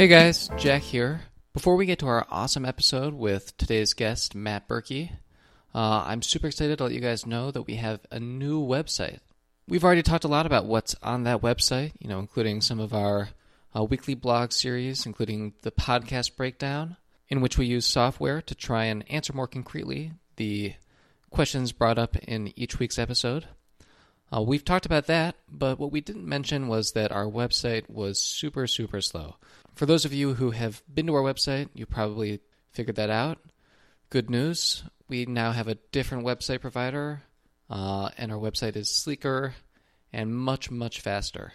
Hey guys, Jack here. Before we get to our awesome episode with today's guest, Matt Berkey, uh, I'm super excited to let you guys know that we have a new website. We've already talked a lot about what's on that website, you know, including some of our uh, weekly blog series, including the podcast breakdown, in which we use software to try and answer more concretely the questions brought up in each week's episode. Uh, we've talked about that, but what we didn't mention was that our website was super, super slow. For those of you who have been to our website, you probably figured that out. Good news we now have a different website provider, uh, and our website is sleeker and much, much faster.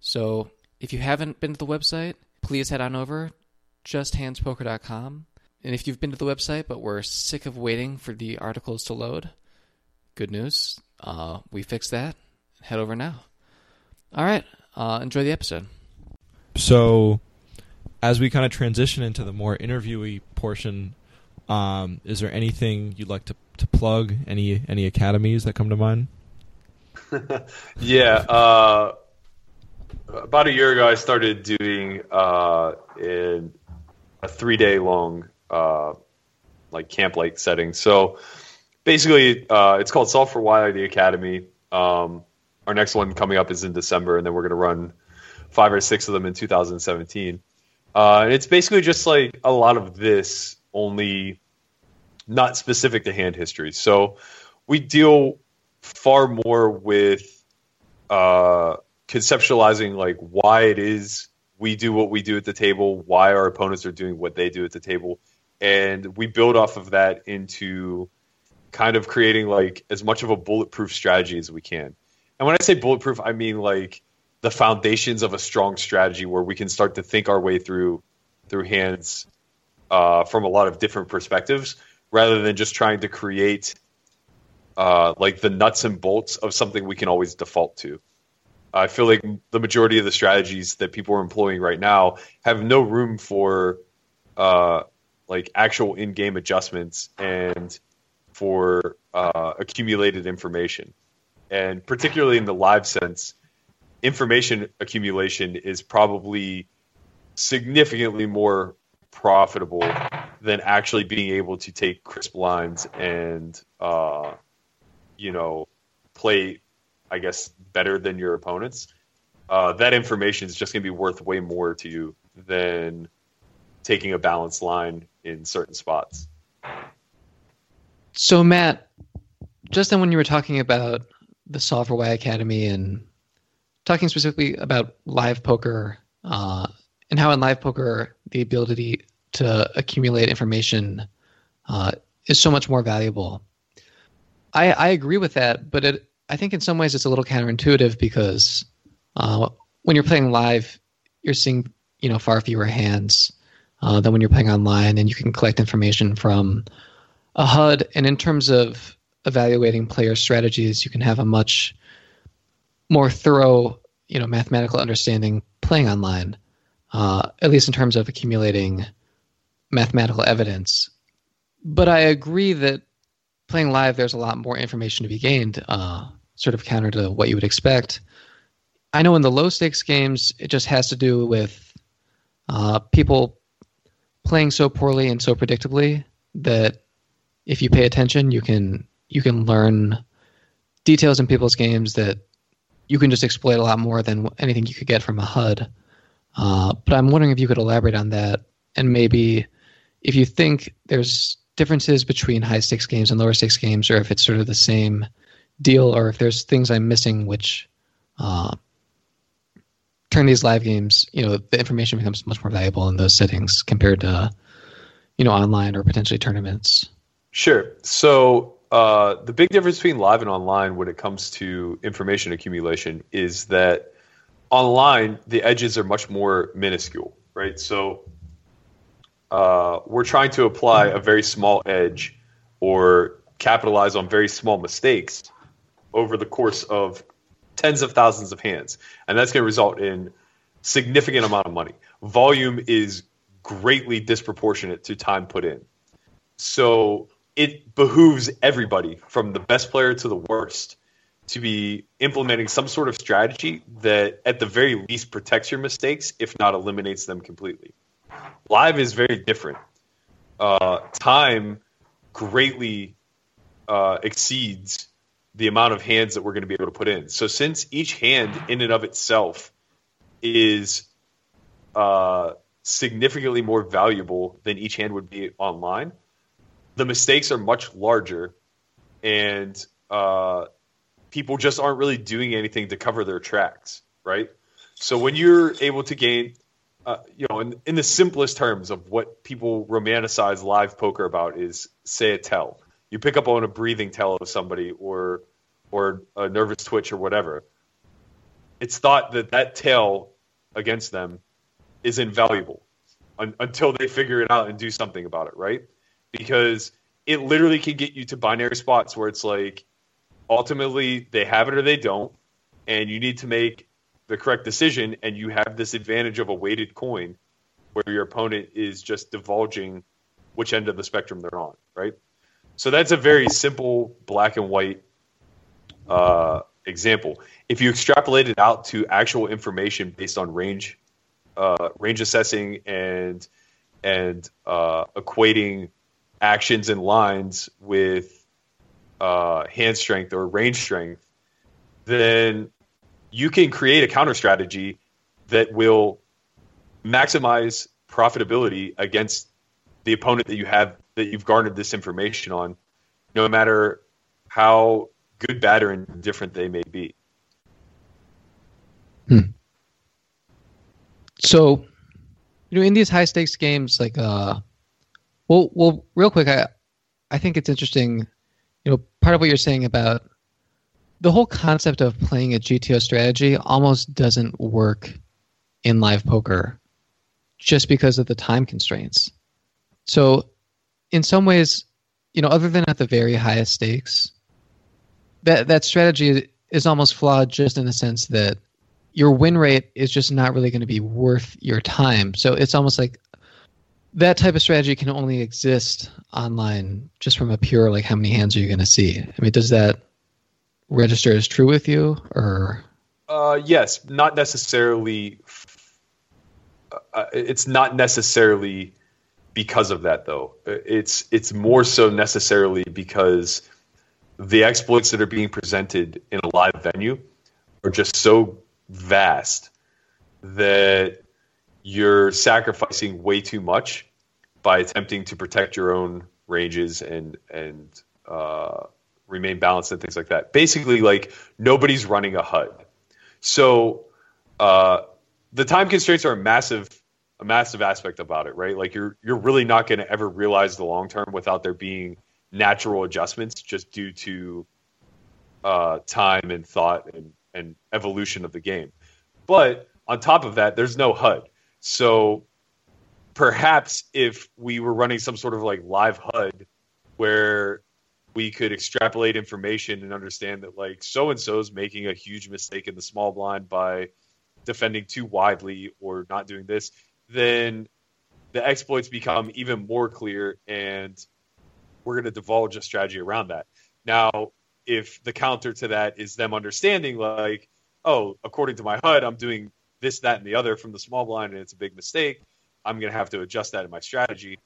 So if you haven't been to the website, please head on over justhandspoker.com. And if you've been to the website but we're sick of waiting for the articles to load, good news. Uh, we fixed that. Head over now. All right. Uh, enjoy the episode. So, as we kind of transition into the more interviewee portion, um, is there anything you'd like to, to plug? Any any academies that come to mind? yeah. Uh, about a year ago, I started doing uh, in a three day long uh, like camp like setting. So basically, uh, it's called Solve for Why the Academy. Um, our next one coming up is in December, and then we're going to run five or six of them in 2017. Uh, and it's basically just like a lot of this, only not specific to hand history. So we deal far more with uh, conceptualizing like why it is we do what we do at the table, why our opponents are doing what they do at the table, and we build off of that into kind of creating like as much of a bulletproof strategy as we can. And when I say bulletproof, I mean like the foundations of a strong strategy where we can start to think our way through through hands uh, from a lot of different perspectives, rather than just trying to create uh, like the nuts and bolts of something we can always default to. I feel like the majority of the strategies that people are employing right now have no room for uh, like actual in-game adjustments and for uh, accumulated information. And particularly in the live sense, information accumulation is probably significantly more profitable than actually being able to take crisp lines and uh, you know play i guess better than your opponents. Uh, that information is just going to be worth way more to you than taking a balanced line in certain spots. So matt just then when you were talking about the Solve for Why Academy and talking specifically about live poker uh, and how in live poker the ability to accumulate information uh, is so much more valuable. I, I agree with that, but it, I think in some ways it's a little counterintuitive because uh, when you're playing live, you're seeing you know far fewer hands uh, than when you're playing online, and you can collect information from a HUD. And in terms of evaluating player strategies, you can have a much more thorough, you know, mathematical understanding playing online, uh, at least in terms of accumulating mathematical evidence. But I agree that playing live, there's a lot more information to be gained, uh, sort of counter to what you would expect. I know in the low stakes games, it just has to do with uh, people playing so poorly and so predictably that if you pay attention, you can you can learn details in people's games that you can just exploit a lot more than anything you could get from a HUD. Uh, but I'm wondering if you could elaborate on that and maybe if you think there's differences between high stakes games and lower stakes games, or if it's sort of the same deal, or if there's things I'm missing which uh, turn these live games, you know, the information becomes much more valuable in those settings compared to, you know, online or potentially tournaments. Sure. So uh, the big difference between live and online when it comes to information accumulation is that online the edges are much more minuscule, right? So uh, we're trying to apply a very small edge or capitalize on very small mistakes over the course of tens of thousands of hands, and that's going to result in significant amount of money. Volume is greatly disproportionate to time put in. So it behooves everybody from the best player to the worst to be implementing some sort of strategy that at the very least protects your mistakes if not eliminates them completely Live is very different. Uh, time greatly uh, exceeds the amount of hands that we're going to be able to put in. So since each hand in and of itself is uh, significantly more valuable than each hand would be online, the mistakes are much larger, and uh, people just aren't really doing anything to cover their tracks, right? So when you're able to gain, uh, you know, in, in the simplest terms of what people romanticize live poker about is say a tell. You pick up on a breathing tell of somebody or or a nervous twitch or whatever. It's thought that that tell against them is invaluable un- until they figure it out and do something about it, right? Because it literally can get you to binary spots where it's like ultimately they have it or they don't, and you need to make the correct decision, and you have this advantage of a weighted coin where your opponent is just divulging which end of the spectrum they're on, right? So that's a very simple black and white uh, example. If you extrapolate it out to actual information based on range, uh, range assessing and and uh, equating actions and lines with uh, hand strength or range strength, then you can create a counter strategy that will maximize profitability against the opponent that you have that you've garnered this information on, no matter how good, bad, or indifferent they may be. Hmm. So, you know, in these high stakes games, like, uh, well, well, real quick, I, I think it's interesting. You know, part of what you're saying about the whole concept of playing a GTO strategy almost doesn't work in live poker, just because of the time constraints. So, in some ways, you know, other than at the very highest stakes, that that strategy is almost flawed just in the sense that your win rate is just not really going to be worth your time. So it's almost like that type of strategy can only exist online just from a pure like how many hands are you going to see? I mean, does that register as true with you or uh, yes, not necessarily uh, uh, it's not necessarily because of that though. It's it's more so necessarily because the exploits that are being presented in a live venue are just so vast that you're sacrificing way too much by attempting to protect your own ranges and and uh, remain balanced and things like that. Basically, like nobody's running a HUD, so uh, the time constraints are a massive a massive aspect about it, right? Like you're you're really not going to ever realize the long term without there being natural adjustments just due to uh, time and thought and, and evolution of the game. But on top of that, there's no HUD. So perhaps if we were running some sort of like live HUD where we could extrapolate information and understand that like so and so is making a huge mistake in the small blind by defending too widely or not doing this, then the exploits become even more clear and we're going to divulge a strategy around that. Now, if the counter to that is them understanding, like, oh, according to my HUD, I'm doing this, that, and the other from the small blind, and it's a big mistake, I'm going to have to adjust that in my strategy.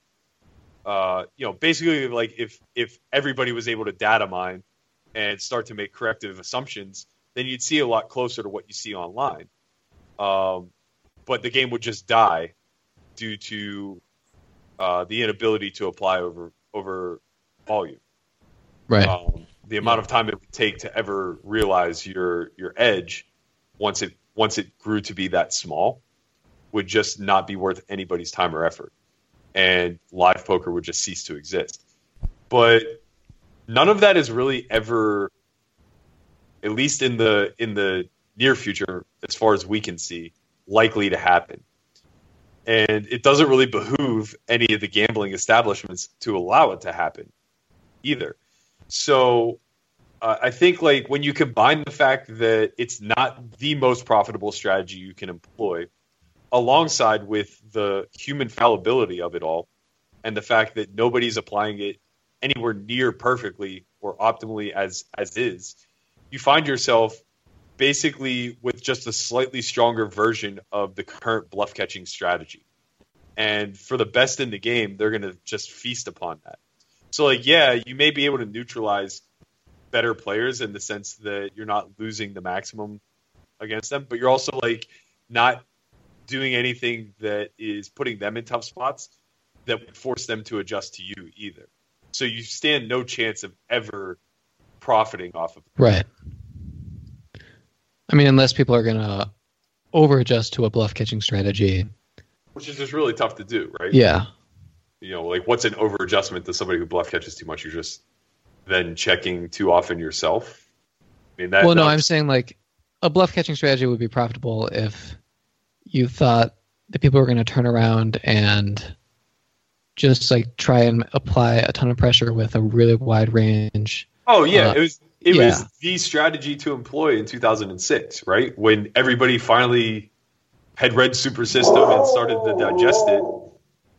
Uh, you know, basically, like if if everybody was able to data mine and start to make corrective assumptions, then you'd see a lot closer to what you see online. Um, but the game would just die due to uh, the inability to apply over over volume. right? Um, the amount of time it would take to ever realize your your edge once it once it grew to be that small would just not be worth anybody's time or effort. And live poker would just cease to exist. But none of that is really ever at least in the in the near future as far as we can see likely to happen. And it doesn't really behoove any of the gambling establishments to allow it to happen either. So uh, I think like when you combine the fact that it's not the most profitable strategy you can employ, alongside with the human fallibility of it all, and the fact that nobody's applying it anywhere near perfectly or optimally as as is, you find yourself basically with just a slightly stronger version of the current bluff catching strategy. and for the best in the game, they're going to just feast upon that. So, like, yeah, you may be able to neutralize better players in the sense that you're not losing the maximum against them, but you're also like not doing anything that is putting them in tough spots that would force them to adjust to you either. So you stand no chance of ever profiting off of it. Right. I mean, unless people are going to over adjust to a bluff catching strategy. Which is just really tough to do, right? Yeah. You know, like what's an over adjustment to somebody who bluff catches too much? You're just then checking too often yourself. I mean, that, well, no, I'm saying like a bluff catching strategy would be profitable if you thought that people were going to turn around and just like try and apply a ton of pressure with a really wide range. Oh yeah, Uh, it was it yeah. was the strategy to employ in 2006, right? When everybody finally had read Super System and started to digest it,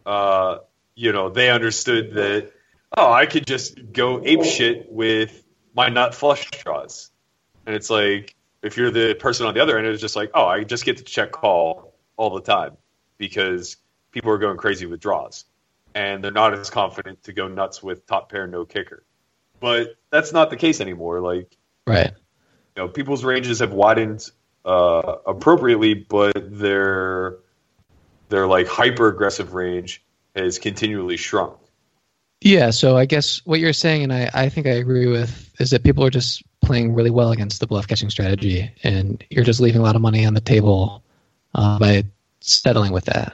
uh, you know, they understood that oh, I could just go ape shit with my nut flush draws, and it's like if you're the person on the other end, it's just like oh, I just get to check call all the time because people are going crazy with draws, and they're not as confident to go nuts with top pair no kicker but that's not the case anymore. Like, Right. you know, people's ranges have widened uh, appropriately, but their their like hyper aggressive range has continually shrunk. Yeah. So I guess what you're saying, and I, I think I agree with, is that people are just playing really well against the bluff catching strategy, and you're just leaving a lot of money on the table uh, by settling with that.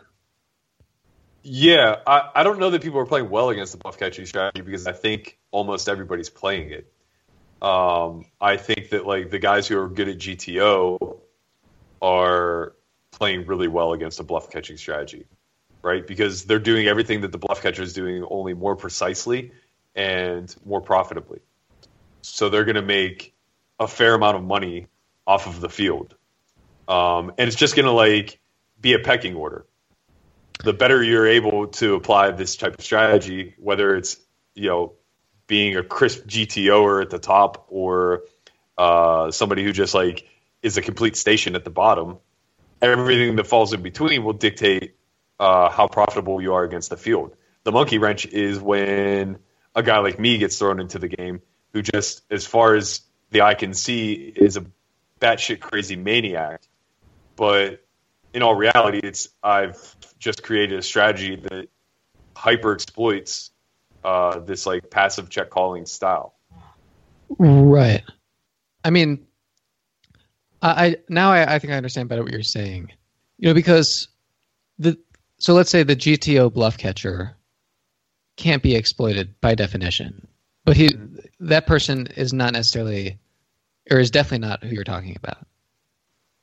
Yeah, I, I don't know that people are playing well against the bluff catching strategy because I think almost everybody's playing it. Um, I think that like the guys who are good at GTO are playing really well against a bluff catching strategy, right? Because they're doing everything that the bluff catcher is doing, only more precisely and more profitably. So they're going to make a fair amount of money off of the field, um, and it's just going to like be a pecking order the better you're able to apply this type of strategy, whether it's you know being a crisp GTOer at the top or uh, somebody who just like is a complete station at the bottom, everything that falls in between will dictate uh, how profitable you are against the field. The monkey wrench is when a guy like me gets thrown into the game, who just, as far as the eye can see, is a batshit crazy maniac, but in all reality, it's I've just created a strategy that hyper exploits uh, this like passive check calling style. Right. I mean, I, I now I, I think I understand better what you're saying. You know, because the so let's say the GTO bluff catcher can't be exploited by definition, but he that person is not necessarily, or is definitely not who you're talking about.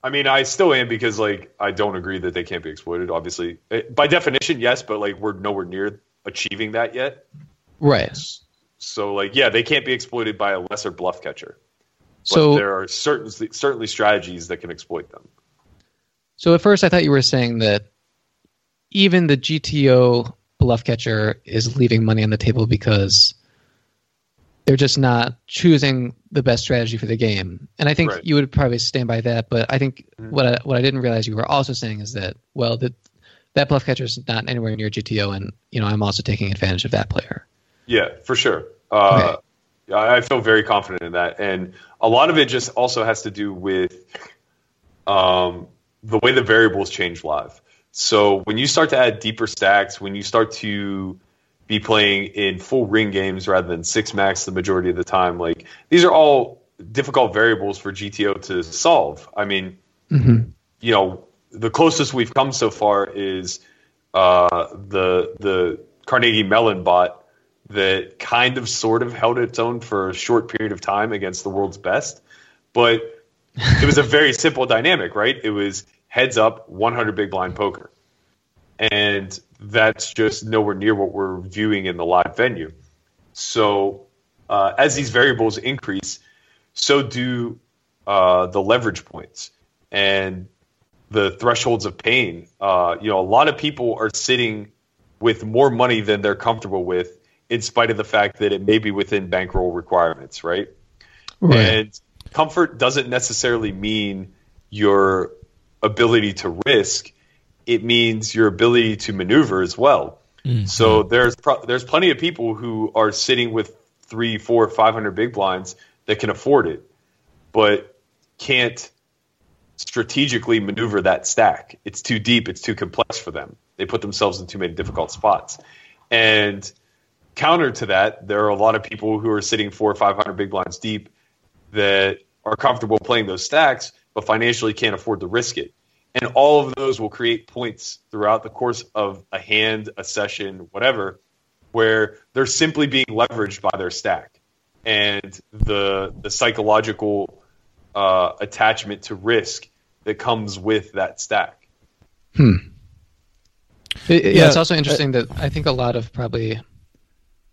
I mean, I still am because like I don't agree that they can't be exploited. Obviously, Eh, by definition, yes, but like we're nowhere near achieving that yet. Right. So like, yeah, they can't be exploited by a lesser bluff catcher. But So there are certain certainly strategies that can exploit them. So at first, I thought you were saying that even the GTO bluff catcher is leaving money on the table because they're just not choosing the best strategy for the game. And I think Right. you would probably stand by that. But I think Mhm. what I, what I didn't realize you were also saying is that well that that bluff catcher is not anywhere near GTO, and you know I'm also taking advantage of that player. Yeah, for sure. Uh, yeah, I feel very confident in that, and a lot of it just also has to do with um, the way the variables change live. So when you start to add deeper stacks, when you start to be playing in full ring games rather than six max the majority of the time, like these are all difficult variables for GTO to solve. I mean, hmm you know, the closest we've come so far is uh, the the Carnegie Mellon bot that kind of sort of held its own for a short period of time against the world's best, but it was a very simple dynamic, right? It was heads up, 100 big blind poker, and that's just nowhere near what we're viewing in the live venue. So uh, as these variables increase, so do uh, the leverage points and the thresholds of pain. Uh, you know, a lot of people are sitting with more money than they're comfortable with, in spite of the fact that it may be within bankroll requirements, right? Right. And comfort doesn't necessarily mean your ability to risk. it means your ability to maneuver as well. Mm-hmm. So there's pro- there's plenty of people who are sitting with three, four, five hundred big blinds that can afford it, but can't strategically maneuver that stack. It's too deep. It's too complex for them. They put themselves in too many difficult spots. And counter to that, there are a lot of people who are sitting four or five hundred big blinds deep that are comfortable playing those stacks, but financially can't afford to risk it. And all of those will create points throughout the course of a hand, a session, whatever, where they're simply being leveraged by their stack. And the the psychological uh, attachment to risk that comes with that stack. Hmm. It, yeah, yeah, it's also interesting that I think a lot of probably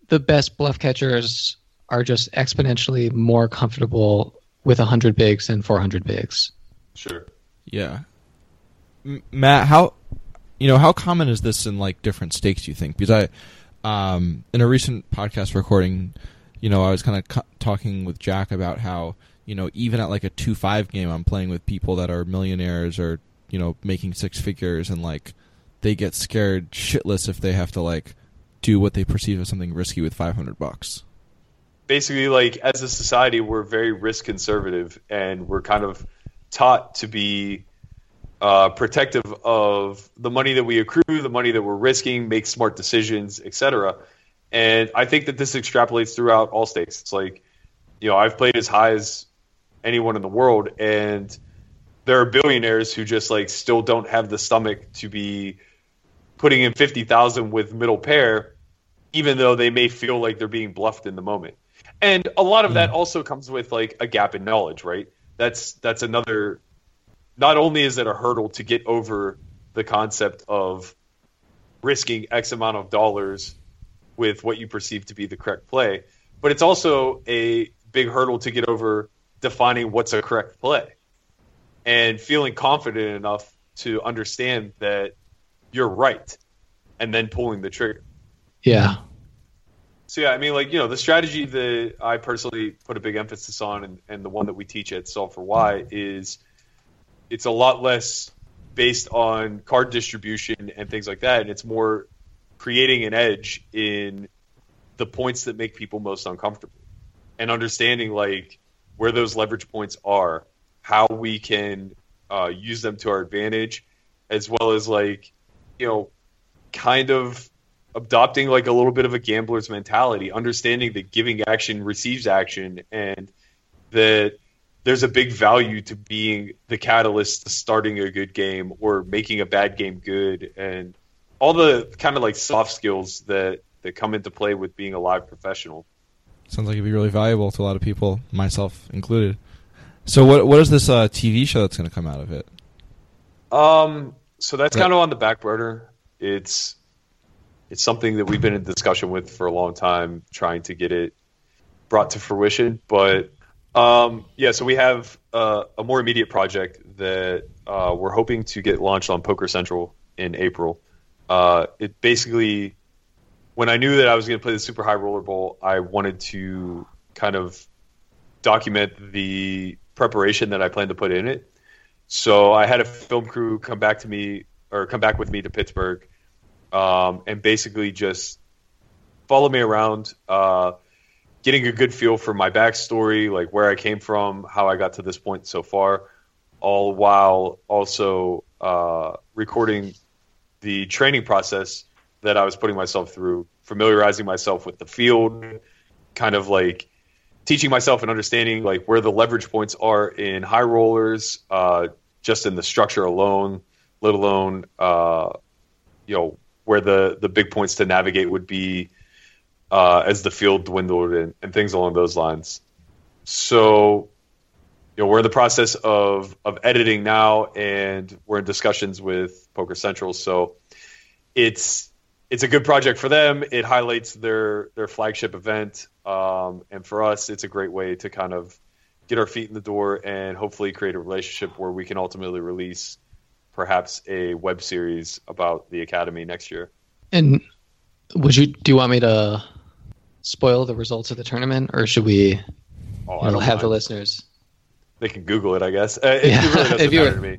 the best bluff catchers are just exponentially more comfortable with 100 bigs and 400 bigs. Sure. Yeah. M- Matt, how you know how common is this in like different stakes? You think? Because I, um, in a recent podcast recording, you know, I was kind of cu- talking with Jack about how you know even at like a two five game, I'm playing with people that are millionaires or you know making six figures, and like they get scared shitless if they have to like do what they perceive as something risky with 500 bucks basically like as a society we're very risk conservative and we're kind of taught to be uh, protective of the money that we accrue the money that we're risking make smart decisions etc and i think that this extrapolates throughout all stakes it's like you know i've played as high as anyone in the world and there are billionaires who just like still don't have the stomach to be putting in 50,000 with middle pair even though they may feel like they're being bluffed in the moment and a lot of that mm. also comes with like a gap in knowledge right? That's that's another not only is it a hurdle to get over the concept of risking x amount of dollars with what you perceive to be the correct play but it's also a big hurdle to get over defining what's a correct play and feeling confident enough to understand that you're right and then pulling the trigger. Yeah so yeah, I mean, like you know, the strategy that I personally put a big emphasis on, and, and the one that we teach at Solve for Why is it's a lot less based on card distribution and things like that, and it's more creating an edge in the points that make people most uncomfortable, and understanding like where those leverage points are, how we can uh, use them to our advantage, as well as like you know, kind of adopting like a little bit of a gambler's mentality, understanding that giving action receives action, and that there's a big value to being the catalyst to starting a good game or making a bad game good, and all the kind of like soft skills that that come into play with being a live professional. Sounds like it'd be really valuable to a lot of people, myself included. So, what what is this uh, TV show that's going to come out of it? Um, so that's kind of on the back burner. It's it's something that we've been in discussion with for a long time, trying to get it brought to fruition. But um, yeah, so we have uh, a more immediate project that uh, we're hoping to get launched on Poker Central in April. Uh, it basically, when I knew that I was going to play the Super High Roller Bowl, I wanted to kind of document the preparation that I plan to put in it. So I had a film crew come back to me or come back with me to Pittsburgh um, and basically just follow me around, uh, getting a good feel for my backstory, like where I came from, how I got to this point so far, all while also uh, recording the training process that I was putting myself through, familiarizing myself with the field, kind of like teaching myself and understanding like where the leverage points are in high rollers, uh, just in the structure alone, let alone uh, you know where the the big points to navigate would be uh, as the field dwindled and, and things along those lines. So, you know, we're in the process of of editing now, and we're in discussions with Poker Central. So, it's it's a good project for them. It highlights their their flagship event, um, and for us, it's a great way to kind of get our feet in the door and hopefully create a relationship where we can ultimately release perhaps a web series about the academy next year. And would you do you want me to spoil the results of the tournament, or should we oh, have mind. the listeners? They can Google it, I guess. Uh, it, yeah. it really doesn't matter to me.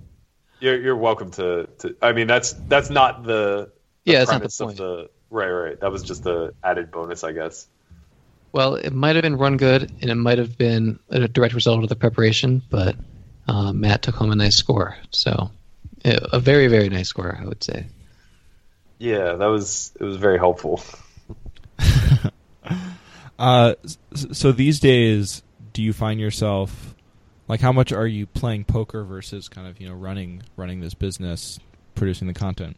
You're you're welcome to, to. I mean, that's that's not the, the Yeah, that's not the point. the right, right. That was just the added bonus, I guess. Well, it might have been run good, and it might have been a direct result of the preparation, but uh, Matt took home a nice score. So, a very, very nice score, I would say. Yeah, that was it was very helpful. Uh, so these days, do you find yourself like how much are you playing poker versus kind of you know running running this business, producing the content?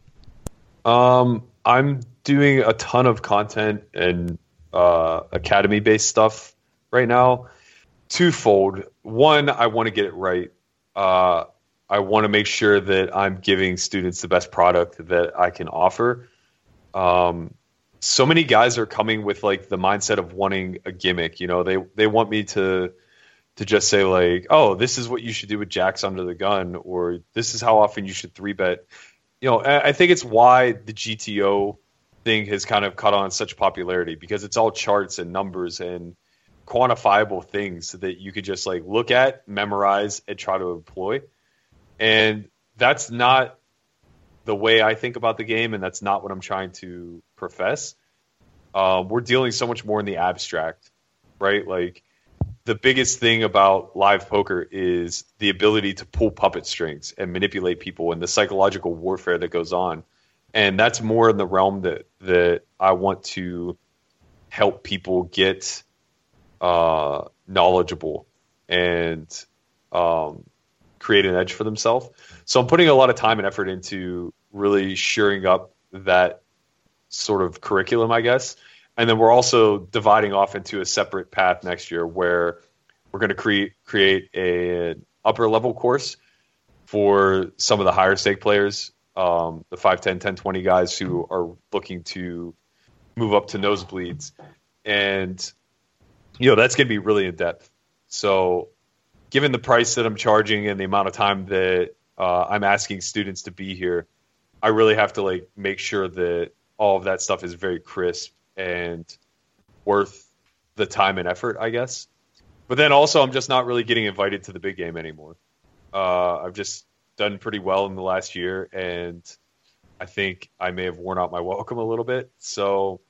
Um, I'm doing a ton of content and uh, academy based stuff right now. Twofold. One, I want to get it right. Uh, I want to make sure that I'm giving students the best product that I can offer. Um, so many guys are coming with like the mindset of wanting a gimmick. You know, they they want me to to just say like, oh, this is what you should do with jacks under the gun, or this is how often you should three bet you know, I I think it's why the GTO thing has kind of caught on such popularity because it's all charts and numbers and quantifiable things that you could just like look at, memorize, and try to employ. And that's not the way I think about the game, and that's not what I'm trying to profess. Um, we're dealing so much more in the abstract, right? Like the biggest thing about live poker is the ability to pull puppet strings and manipulate people and the psychological warfare that goes on. And that's more in the realm that that I want to help people get uh, knowledgeable and um, create an edge for themselves. So I'm putting a lot of time and effort into really shoring up that sort of curriculum, I guess. And then we're also dividing off into a separate path next year where we're going to create create a an upper level course for some of the higher stake players, um, the 5, 10, 10, 20 guys who are looking to move up to nosebleeds. And, you know, that's going to be really in depth. So, given the price that I'm charging and the amount of time that uh, I'm asking students to be here, I really have to like make sure that all of that stuff is very crisp and worth the time and effort, I guess. But then also, I'm just not really getting invited to the big game anymore. Uh, I've just done pretty well in the last year, and I think I may have worn out my welcome a little bit. So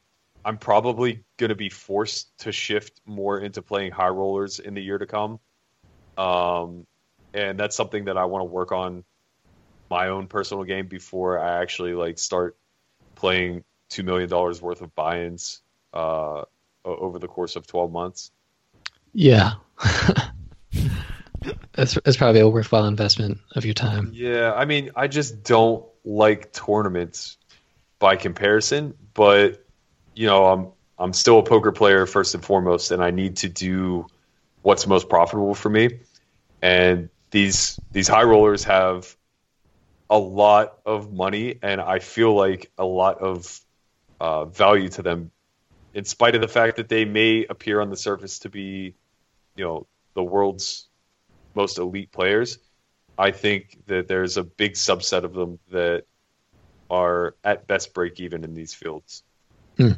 I'm probably going to be forced to shift more into playing high rollers in the year to come. Um, and that's something that I want to work on my own personal game before I actually like start playing two million dollars worth of buy-ins uh, over the course of 12 months. Yeah. that's, that's probably a worthwhile investment of your time. Yeah, I mean, I just don't like tournaments by comparison, but you know, I'm I'm still a poker player first and foremost, and I need to do what's most profitable for me. And these these high rollers have a lot of money, and I feel like a lot of uh, value to them, in spite of the fact that they may appear on the surface to be, you know, the world's most elite players. I think that there's a big subset of them that are at best break even in these fields. Hmm.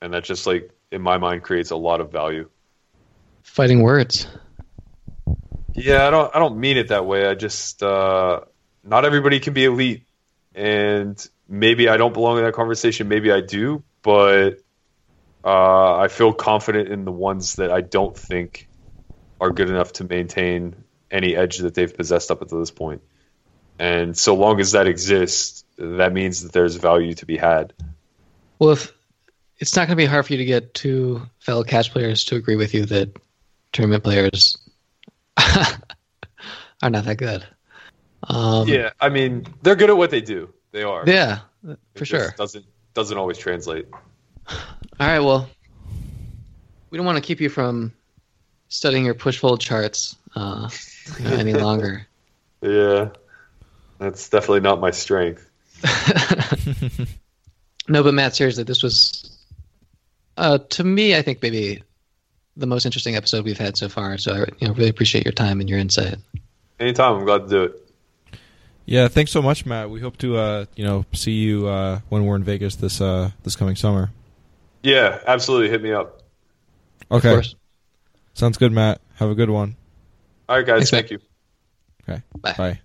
And that just like in my mind creates a lot of value. Fighting words. Yeah, I don't I don't mean it that way. I just uh not everybody can be elite and maybe I don't belong in that conversation, maybe I do, but uh I feel confident in the ones that I don't think are good enough to maintain any edge that they've possessed up until this point. And so long as that exists, that means that there's value to be had. Well, if it's not going to be hard for you to get two fellow cash players to agree with you that tournament players are not that good. Um, yeah, I mean, they're good at what they do. They are. yeah, It for sure. Doesn't doesn't always translate. All right, well, we don't want to keep you from studying your push fold charts uh, you know, any longer. Yeah. That's definitely not my strength. no, but Matt, seriously, this was, uh, to me, I think maybe the most interesting episode we've had so far. So I you know, really appreciate your time and your insight. Anytime, I'm glad to do it. Yeah, thanks so much, Matt. We hope to uh, you know see you uh, when we're in Vegas this uh, this coming summer. Yeah, absolutely. Hit me up. Okay, Of sounds good, Matt. Have a good one. All right, guys. Thanks, thank man. you. Okay, Bye. bye.